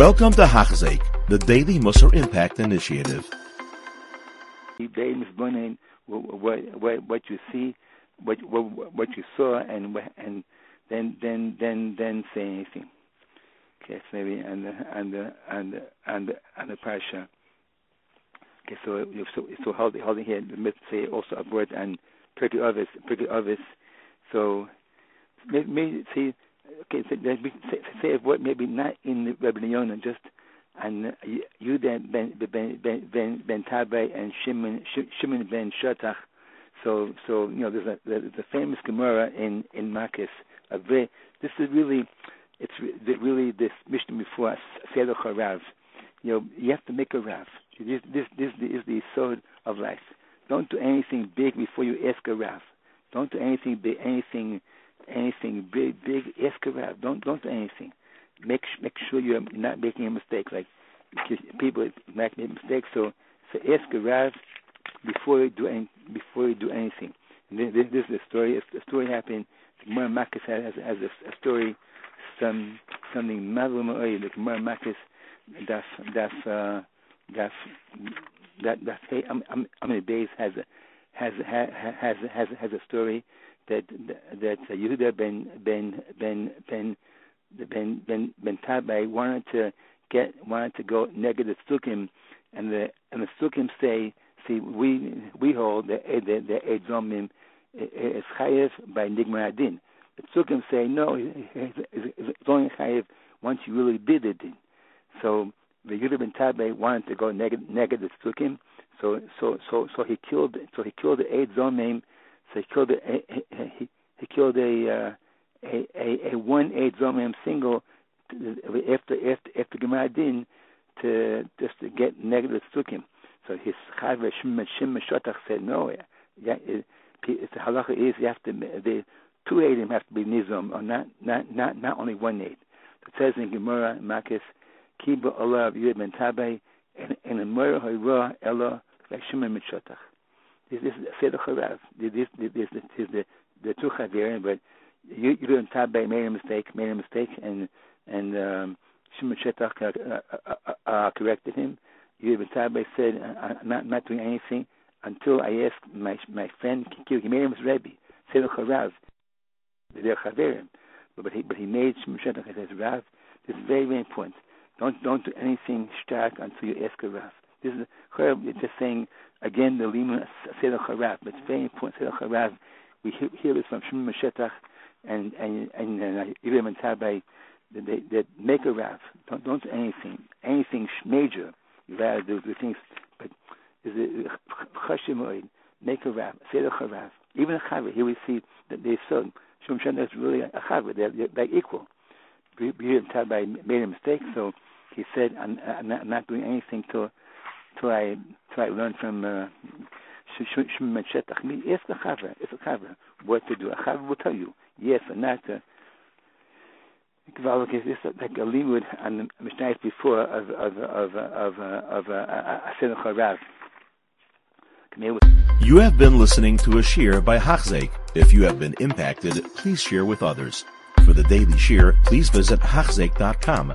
Welcome to Hachzik, the Daily Musar Impact Initiative. What, what, you see, what, what, what you saw, and and then then then then say anything. Okay, so maybe and and and and and the parsha. Okay, so so so holding holding here, the say also a word and pretty obvious, pretty obvious. So maybe see okay, so say, say a word maybe not in the Yonah, just and you then ben ben ben ben ben Tabai and Shimon Shimon ben Shetach. So so you know there's a a famous Gemara in in Makis. A very this is really it's really this Mishnah before Seder Rav. You know you have to make a Rav. This this this is the sword of life. Don't do anything big before you ask a Rav. Don't do anything big anything anything big, big, ask around. Don't don't do anything. Make make sure you're not making a mistake. Like people make mistakes, so so ask around before you do any, before you do anything. This, this, this is a story. A story happened. Gemara Makis has, has a, a story, some something madlum The Gemara Makis, that's uh, that's that hey, I'm I'm I'm in base has a has has has has has a story that that Yehuda ben ben ben ben ben ben ben Tabai wanted to get wanted to go negative Sukkim, and the and the Sukkim say, see, we we hold the eh, the the Edzomim is chayev by Nigmar Adin. The Sukkim say no, it's only chayev once you really did it. So the Yehuda ben Tabai wanted to go negative negative Sukkim, so so so so he killed so he killed the Edzomim so he killed a, he, he killed a uh, a, a, a one eight zomim single after after after Gemadin to just to get negative sukim. So his chaver Shimon Shetach said no. Yeah, it, it, the halacha is you have to the two eidim have to be nizom or not not not not only one eight. It says in Gemara Makis Kiba Allah Yud Ben Tabai and and in Mora Hayra Ella Shimon Shetach. This is Seder Charav. This, this, this, this is the, the two Chavirim, but you, you and Tabay made a mistake, made a mistake, and and um, Shimon Shetach uh, uh, uh, uh, corrected him. You and Tabay said, I'm not, not doing anything until I asked my my friend He made him his Rebbe, Seder Charav. They're Chavirim. But he, but he made Shimon Shetach as Rav. This is very, very important. Don't don't do anything stark until you ask a Rav. This is it's just saying again the lima seder charav. But it's very important seder charav. We hear, this from Shimon Mashetach and and and, uh, and Ibrahim and Tabai that they that make a rav. Don't don't do anything anything major. You gotta do the things, but is it uh, chashimoid make a rav seder charav. Even a chaver here we see that they saw Shimon Mashetach is really a chaver. They're, they're, they're equal. Ibrahim Tabai made a mistake, so he said, I'm, I'm, not, I'm not doing anything till till I till I learn from uh, Shimon Shetach. Ask the Chaver, ask the Chaver what to do. A Chaver will tell you yes or not. Uh, like a limud on the Mishnah before of of of of of Asena Charav. You have been listening to a shear by Hachzeik. If you have been impacted, please share with others. For the daily shear, please visit Hachzeik.com